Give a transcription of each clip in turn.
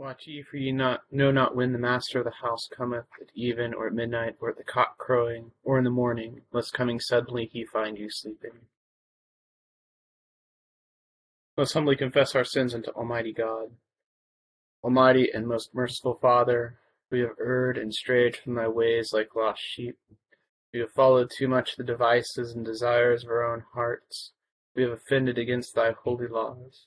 Watch ye, for ye not know not when the master of the house cometh, at even, or at midnight, or at the cock crowing, or in the morning, lest coming suddenly he find you sleeping. Let's humbly confess our sins unto Almighty God. Almighty and most merciful Father, we have erred and strayed from thy ways like lost sheep. We have followed too much the devices and desires of our own hearts. We have offended against thy holy laws.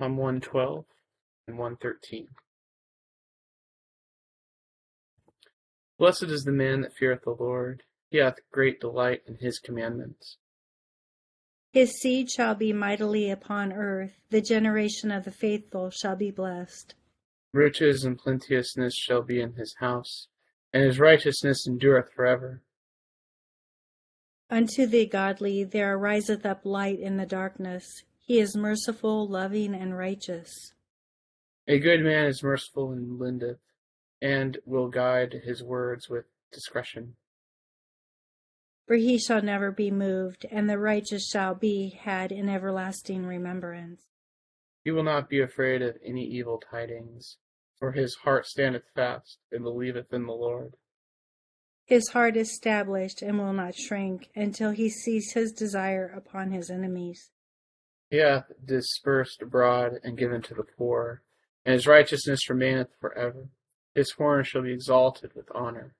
Psalm 112 and 113. Blessed is the man that feareth the Lord. He hath great delight in his commandments. His seed shall be mightily upon earth. The generation of the faithful shall be blessed. Riches and plenteousness shall be in his house, and his righteousness endureth forever. Unto the godly there ariseth up light in the darkness. He is merciful, loving, and righteous. A good man is merciful and lendeth, and will guide his words with discretion. For he shall never be moved, and the righteous shall be had in everlasting remembrance. He will not be afraid of any evil tidings, for his heart standeth fast, and believeth in the Lord. His heart is established and will not shrink until he sees his desire upon his enemies. He hath dispersed abroad and given to the poor, and his righteousness remaineth for ever. His horn shall be exalted with honor.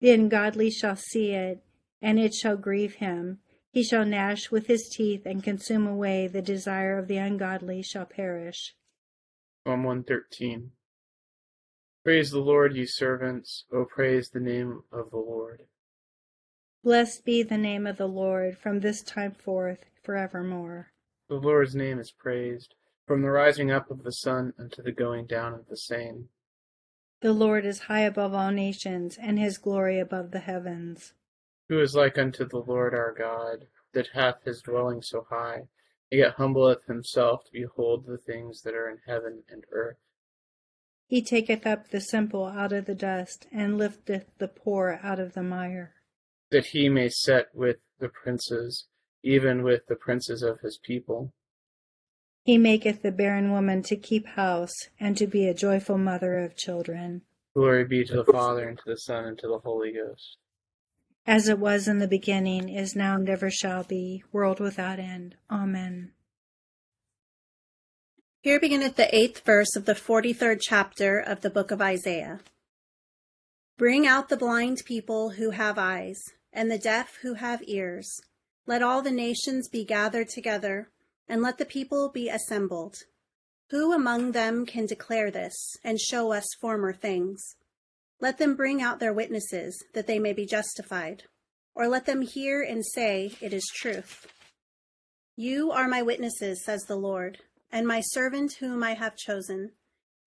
The ungodly shall see it, and it shall grieve him. He shall gnash with his teeth and consume away the desire of the ungodly shall perish. Psalm 113. Praise the Lord, ye servants. O praise the name of the Lord. Blessed be the name of the Lord from this time forth forevermore. The Lord's name is praised, from the rising up of the sun unto the going down of the same. The Lord is high above all nations, and his glory above the heavens. Who is like unto the Lord our God, that hath his dwelling so high, and yet humbleth himself to behold the things that are in heaven and earth? He taketh up the simple out of the dust, and lifteth the poor out of the mire. That he may set with the princes, even with the princes of his people. He maketh the barren woman to keep house, and to be a joyful mother of children. Glory be to the Father, and to the Son, and to the Holy Ghost. As it was in the beginning, is now, and ever shall be, world without end. Amen. Here beginneth the eighth verse of the forty third chapter of the book of Isaiah. Bring out the blind people who have eyes, and the deaf who have ears. Let all the nations be gathered together, and let the people be assembled. Who among them can declare this, and show us former things? Let them bring out their witnesses, that they may be justified. Or let them hear and say, It is truth. You are my witnesses, says the Lord, and my servant whom I have chosen,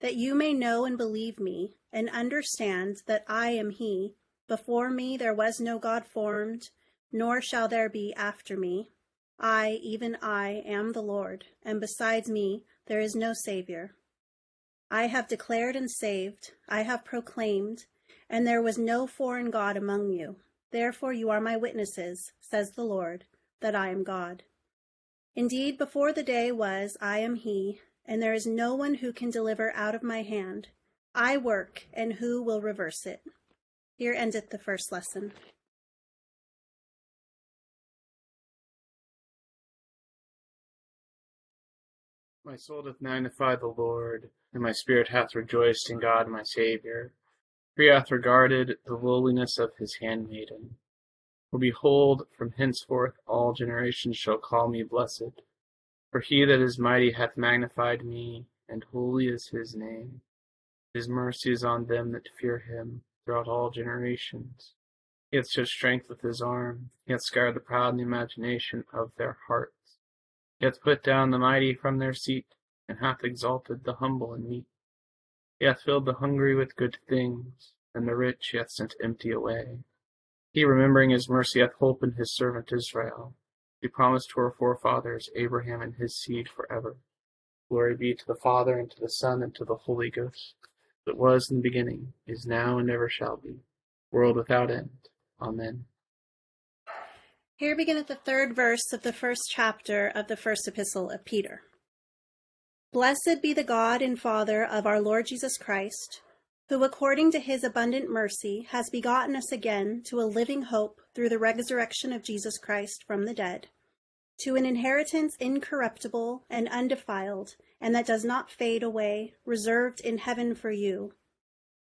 that you may know and believe me, and understand that I am he. Before me there was no God formed, nor shall there be after me. I, even I, am the Lord, and besides me there is no Savior. I have declared and saved, I have proclaimed, and there was no foreign God among you. Therefore you are my witnesses, says the Lord, that I am God. Indeed, before the day was, I am He, and there is no one who can deliver out of my hand. I work, and who will reverse it? Here endeth the first lesson. My soul doth magnify the Lord, and my spirit hath rejoiced in God my Saviour. For he hath regarded the lowliness of his handmaiden. For behold, from henceforth all generations shall call me blessed. For he that is mighty hath magnified me, and holy is his name. His mercy is on them that fear him throughout all generations. He hath showed strength with his arm, he hath scattered the proud in the imagination of their heart. Hath put down the mighty from their seat, and hath exalted the humble and meek. He hath filled the hungry with good things, and the rich he hath sent empty away. He, remembering his mercy, hath holpen his servant Israel. He promised to our forefathers, Abraham and his seed for ever. Glory be to the Father, and to the Son, and to the Holy Ghost, that was in the beginning, is now, and ever shall be, world without end. Amen. Here beginneth the third verse of the first chapter of the first epistle of Peter. Blessed be the God and Father of our Lord Jesus Christ, who according to his abundant mercy has begotten us again to a living hope through the resurrection of Jesus Christ from the dead, to an inheritance incorruptible and undefiled, and that does not fade away, reserved in heaven for you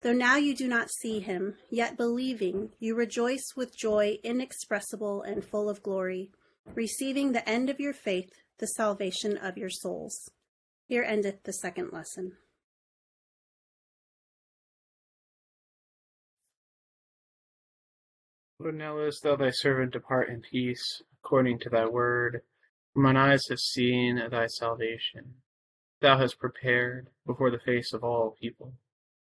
Though now you do not see him, yet believing, you rejoice with joy inexpressible and full of glory, receiving the end of your faith, the salvation of your souls. Here endeth the second lesson. Lord, now lettest thou thy servant depart in peace, according to thy word. For mine eyes have seen thy salvation. Thou hast prepared before the face of all people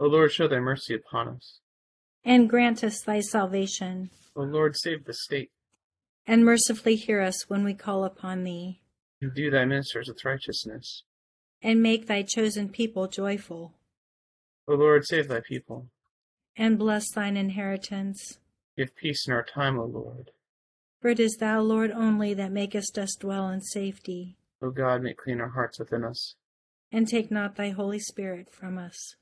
O Lord, show thy mercy upon us. And grant us thy salvation. O Lord, save the state. And mercifully hear us when we call upon thee. Endue thy ministers with righteousness. And make thy chosen people joyful. O Lord, save thy people. And bless thine inheritance. Give peace in our time, O Lord. For it is thou, Lord, only that makest us dwell in safety. O God, make clean our hearts within us. And take not thy Holy Spirit from us.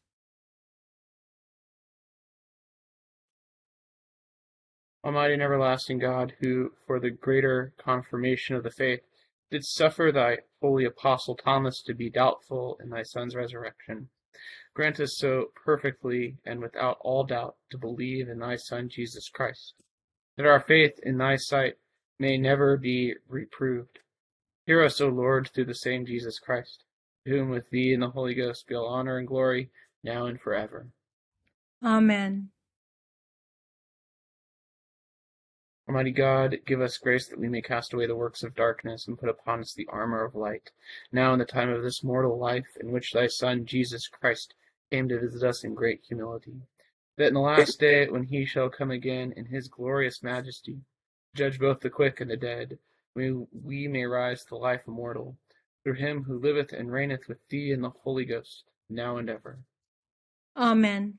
Almighty and everlasting God, who, for the greater confirmation of the faith, didst suffer thy holy apostle Thomas to be doubtful in thy Son's resurrection, grant us so perfectly and without all doubt to believe in thy Son Jesus Christ, that our faith in thy sight may never be reproved. Hear us, O Lord, through the same Jesus Christ, to whom with thee and the Holy Ghost be all honor and glory, now and forever. Amen. Almighty God, give us grace that we may cast away the works of darkness and put upon us the armor of light, now in the time of this mortal life in which thy Son, Jesus Christ, came to visit us in great humility, that in the last day, when he shall come again in his glorious majesty, judge both the quick and the dead, we, we may rise to life immortal, through him who liveth and reigneth with thee in the Holy Ghost, now and ever. Amen.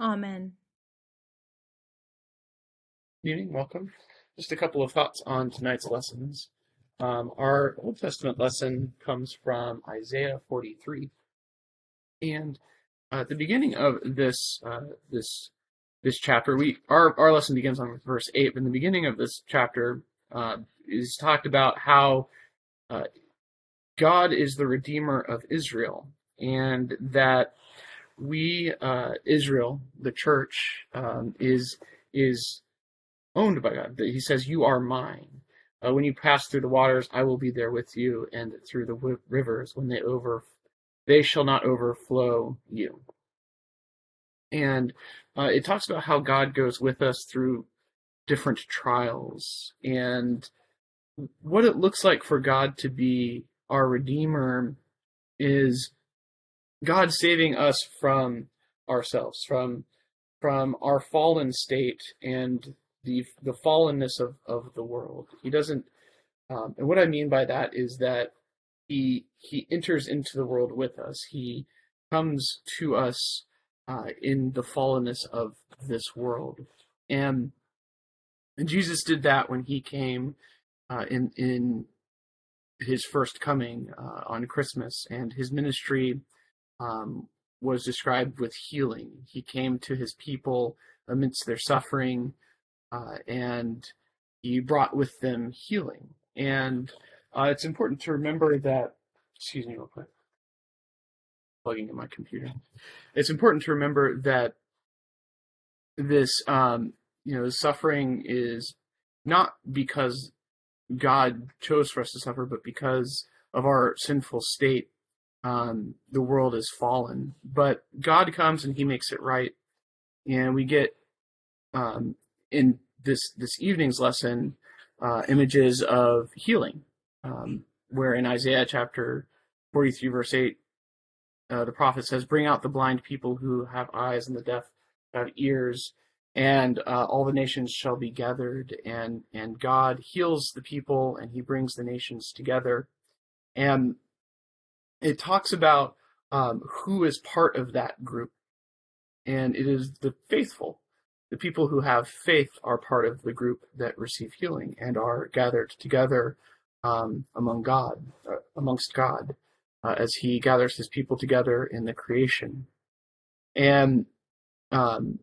Amen. Good evening, welcome. Just a couple of thoughts on tonight's lessons. Um, our Old Testament lesson comes from Isaiah 43, and uh, at the beginning of this uh, this this chapter, we our our lesson begins on verse eight. But in the beginning of this chapter, uh, is talked about how uh, God is the Redeemer of Israel, and that we uh, Israel, the church, um, is is owned by God. He says, "You are mine." Uh, when you pass through the waters, I will be there with you, and through the w- rivers, when they over, they shall not overflow you. And uh, it talks about how God goes with us through different trials and what it looks like for God to be our Redeemer is God saving us from ourselves, from from our fallen state and the the fallenness of, of the world. He doesn't um, and what I mean by that is that he he enters into the world with us. He comes to us uh, in the fallenness of this world. And, and Jesus did that when he came uh, in in his first coming uh, on Christmas, and his ministry um, was described with healing. He came to his people amidst their suffering, uh, and he brought with them healing. And uh, it's important to remember that. Excuse me, real quick. Plugging in my computer. It's important to remember that this, um, you know, suffering is not because God chose for us to suffer, but because of our sinful state, um, the world is fallen. But God comes and He makes it right, and we get um, in this this evening's lesson uh, images of healing, um, where in Isaiah chapter forty three verse eight, uh, the prophet says, "Bring out the blind people who have eyes, and the deaf have ears." and uh, all the nations shall be gathered and and god heals the people and he brings the nations together and it talks about um, who is part of that group and it is the faithful the people who have faith are part of the group that receive healing and are gathered together um, among god uh, amongst god uh, as he gathers his people together in the creation and um,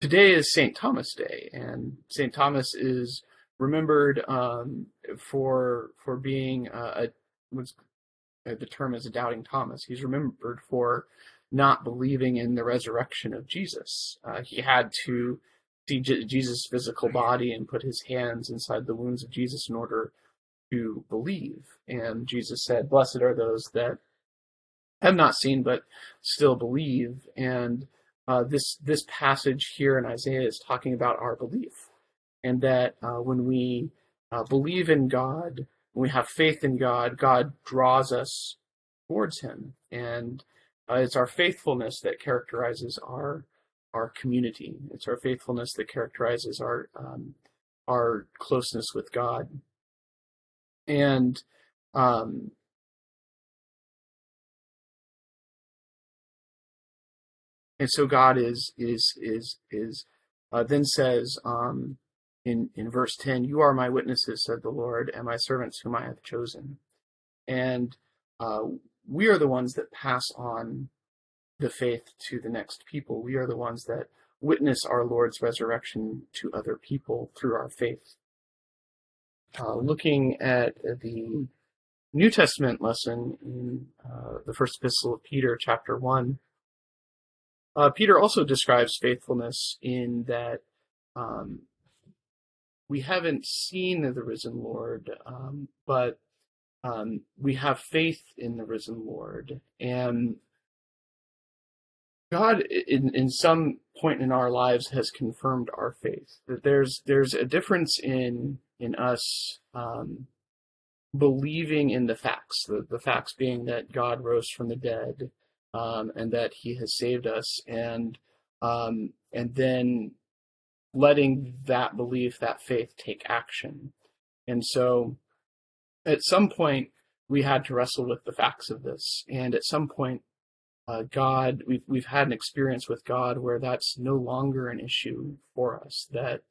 today is St. Thomas Day, and St. Thomas is remembered um, for for being uh, a uh, the term is a doubting Thomas. He's remembered for not believing in the resurrection of Jesus. Uh, he had to see J- Jesus' physical body and put his hands inside the wounds of Jesus in order to believe. And Jesus said, "Blessed are those that have not seen but still believe." And uh, this this passage here in Isaiah is talking about our belief, and that uh, when we uh, believe in God, when we have faith in God, God draws us towards Him, and uh, it's our faithfulness that characterizes our our community. It's our faithfulness that characterizes our um, our closeness with God, and um, and so God is is is is uh, then says um, in in verse ten, "You are my witnesses," said the Lord, "and my servants whom I have chosen." And uh, we are the ones that pass on the faith to the next people. We are the ones that witness our Lord's resurrection to other people through our faith. Uh, looking at the New Testament lesson in uh, the first epistle of Peter, chapter 1, Uh, Peter also describes faithfulness in that um, we haven't seen the risen Lord, um, but um, we have faith in the risen Lord, and God, in in some point in our lives, has confirmed our faith. That there's there's a difference in in us um, believing in the facts. The the facts being that God rose from the dead, um, and that He has saved us, and um, and then letting that belief, that faith, take action. And so, at some point, we had to wrestle with the facts of this, and at some point, uh, God, we've we've had an experience with God where that's no longer an issue for us. That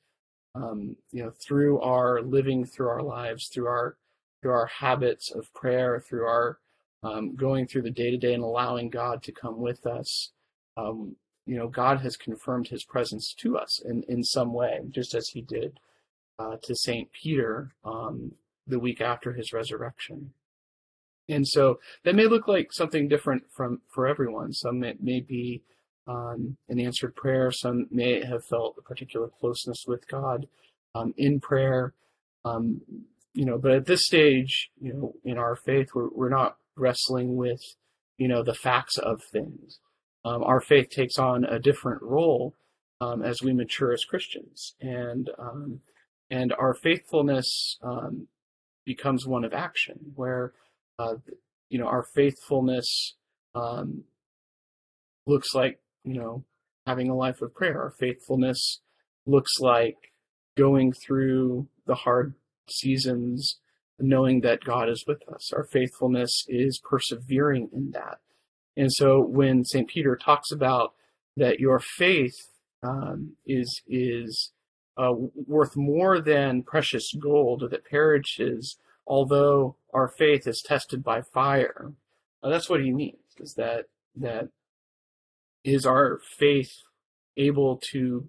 um, you know, through our living through our lives, through our through our habits of prayer, through our um, going through the day to day and allowing God to come with us, um, you know, God has confirmed His presence to us in in some way, just as He did uh, to Saint Peter um, the week after his resurrection. And so that may look like something different from for everyone. Some it may be um, an answered prayer. Some may have felt a particular closeness with God um, in prayer. Um, you know, but at this stage, you know, in our faith, we're we're not wrestling with, you know, the facts of things. Um, our faith takes on a different role um, as we mature as Christians, and um, and our faithfulness becomes one of action, where uh, you know, our faithfulness um, looks like, you know, having a life of prayer. Our faithfulness looks like going through the hard seasons, knowing that God is with us. Our faithfulness is persevering in that. And so when St. Peter talks about that your faith um, is, is uh, worth more than precious gold that perishes, although our faith is tested by fire. Now, that's what he means, is that, that is our faith able to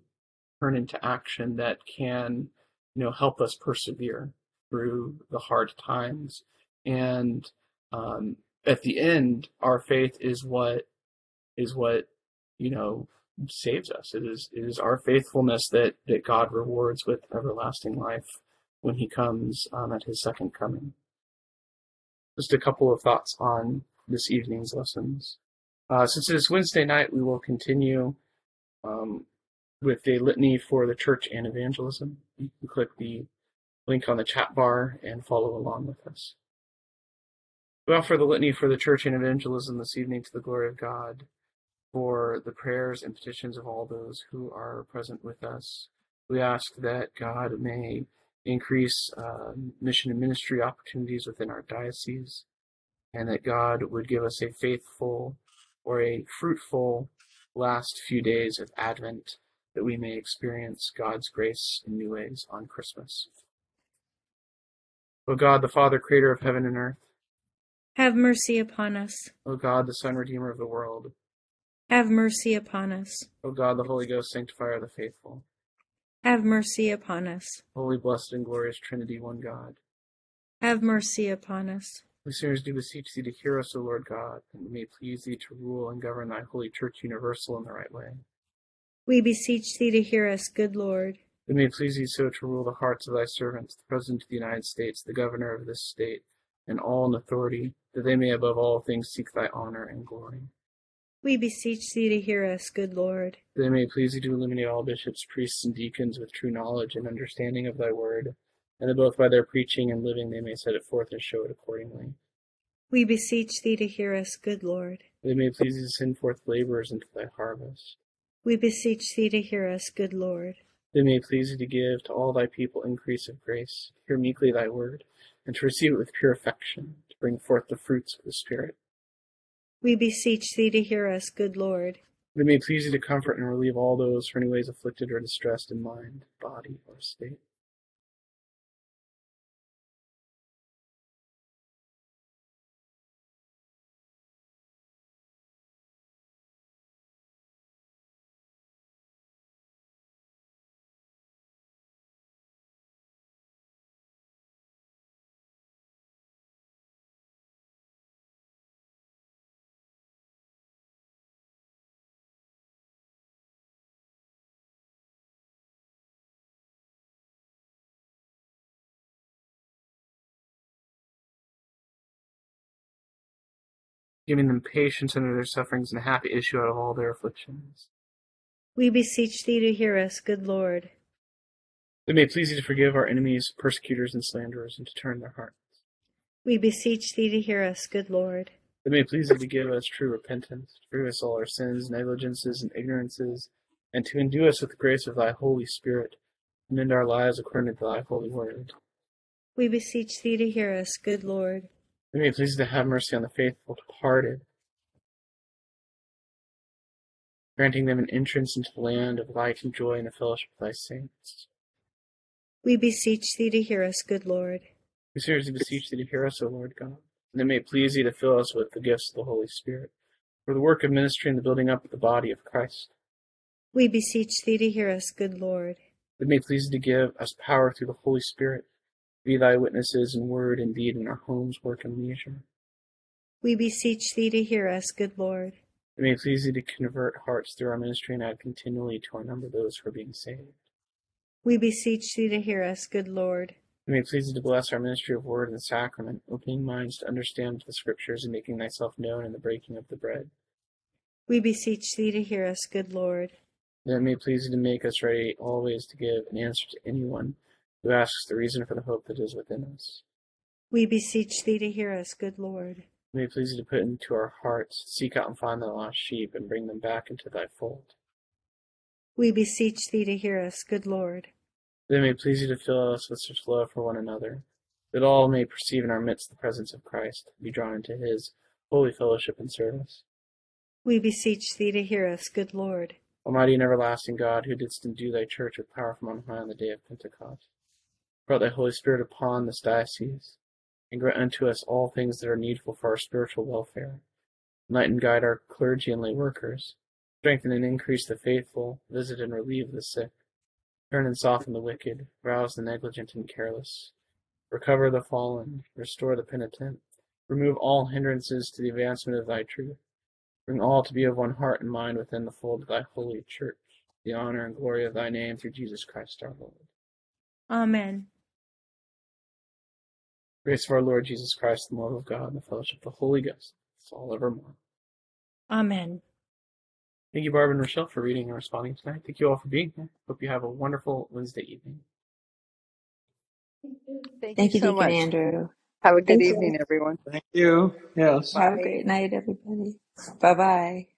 turn into action that can, you know, help us persevere through the hard times. And um, at the end, our faith is what is what you know saves us. It is it is our faithfulness that that God rewards with everlasting life when He comes um, at His second coming. Just a couple of thoughts on this evening's lessons. Uh, since it is Wednesday night, we will continue um, with a litany for the church and evangelism. You can click the link on the chat bar and follow along with us. We offer the litany for the church and evangelism this evening to the glory of God for the prayers and petitions of all those who are present with us. We ask that God may increase uh, mission and ministry opportunities within our diocese, and that God would give us a faithful or a fruitful last few days of Advent that we may experience God's grace in new ways on Christmas. O God, the Father, creator of heaven and earth, have mercy upon us. O God, the Son, redeemer of the world, have mercy upon us. O God, the Holy Ghost, sanctifier of the faithful, have mercy upon us. Holy, blessed, and glorious Trinity, one God. Have mercy upon us. We sinners do beseech thee to hear us, O Lord God, and may please thee to rule and govern thy holy church universal in the right way. We beseech thee to hear us, good Lord. It may please thee so to rule the hearts of thy servants, the President of the United States, the Governor of this state, and all in authority, that they may above all things seek thy honor and glory. We beseech thee to hear us, good Lord. That it may please thee to illuminate all bishops, priests, and deacons with true knowledge and understanding of thy word, and that both by their preaching and living they may set it forth and show it accordingly. We beseech thee to hear us, good Lord. That it may please thee to send forth laborers into thy harvest. We beseech thee to hear us, good Lord. That it may please thee to give to all thy people increase of grace, hear meekly thy word, and to receive it with pure affection, to bring forth the fruits of the Spirit we beseech thee to hear us, good Lord. That it may please thee to comfort and relieve all those who are any ways afflicted or distressed in mind, body, or state. Giving them patience under their sufferings and a happy issue out of all their afflictions. We beseech thee to hear us, good Lord. That it may please thee to forgive our enemies, persecutors, and slanderers, and to turn their hearts. We beseech thee to hear us, good Lord. That it may please thee to give us true repentance, to forgive us all our sins, negligences, and ignorances, and to endue us with the grace of thy Holy Spirit, and end our lives according to thy holy word. We beseech thee to hear us, good Lord. It may please thee to have mercy on the faithful departed, granting them an entrance into the land of light and joy and the fellowship of thy saints. We beseech thee to hear us, good Lord. We seriously beseech thee to hear us, O Lord God, and it may please thee to fill us with the gifts of the Holy Spirit, for the work of ministry and the building up of the body of Christ. We beseech thee to hear us, good Lord. It may please thee to give us power through the Holy Spirit, be thy witnesses in word and deed in our homes, work, and leisure. We beseech thee to hear us, good Lord. It may please thee to convert hearts through our ministry and add continually to our number those who are being saved. We beseech thee to hear us, good Lord. It may please thee to bless our ministry of word and sacrament, opening minds to understand the scriptures and making thyself known in the breaking of the bread. We beseech thee to hear us, good Lord. That it may please thee to make us ready always to give an answer to anyone who asks the reason for the hope that is within us. We beseech thee to hear us, good Lord. May it please thee to put into our hearts, seek out and find the lost sheep, and bring them back into thy fold. We beseech thee to hear us, good Lord. That it may please thee to fill us with such love for one another, that all may perceive in our midst the presence of Christ, and be drawn into his holy fellowship and service. We beseech thee to hear us, good Lord. Almighty and everlasting God, who didst endue thy church with power from on high on the day of Pentecost, brought thy Holy Spirit upon this diocese, and grant unto us all things that are needful for our spiritual welfare. Enlighten and guide our clergy and lay workers. Strengthen and increase the faithful. Visit and relieve the sick. Turn and soften the wicked. Rouse the negligent and careless. Recover the fallen. Restore the penitent. Remove all hindrances to the advancement of thy truth. Bring all to be of one heart and mind within the fold of thy holy church. The honor and glory of thy name through Jesus Christ our Lord. Amen. Grace of our Lord Jesus Christ, the love of God, and the fellowship of the Holy Ghost, it's all evermore. Amen. Thank you, Barbara and Rochelle, for reading and responding tonight. Thank you all for being here. Hope you have a wonderful Wednesday evening. Thank, Thank you, so Deacon much. Andrew. Have a good Thank you. evening, everyone. Thank you. Yes. Have a Bye. great night, everybody. Bye bye.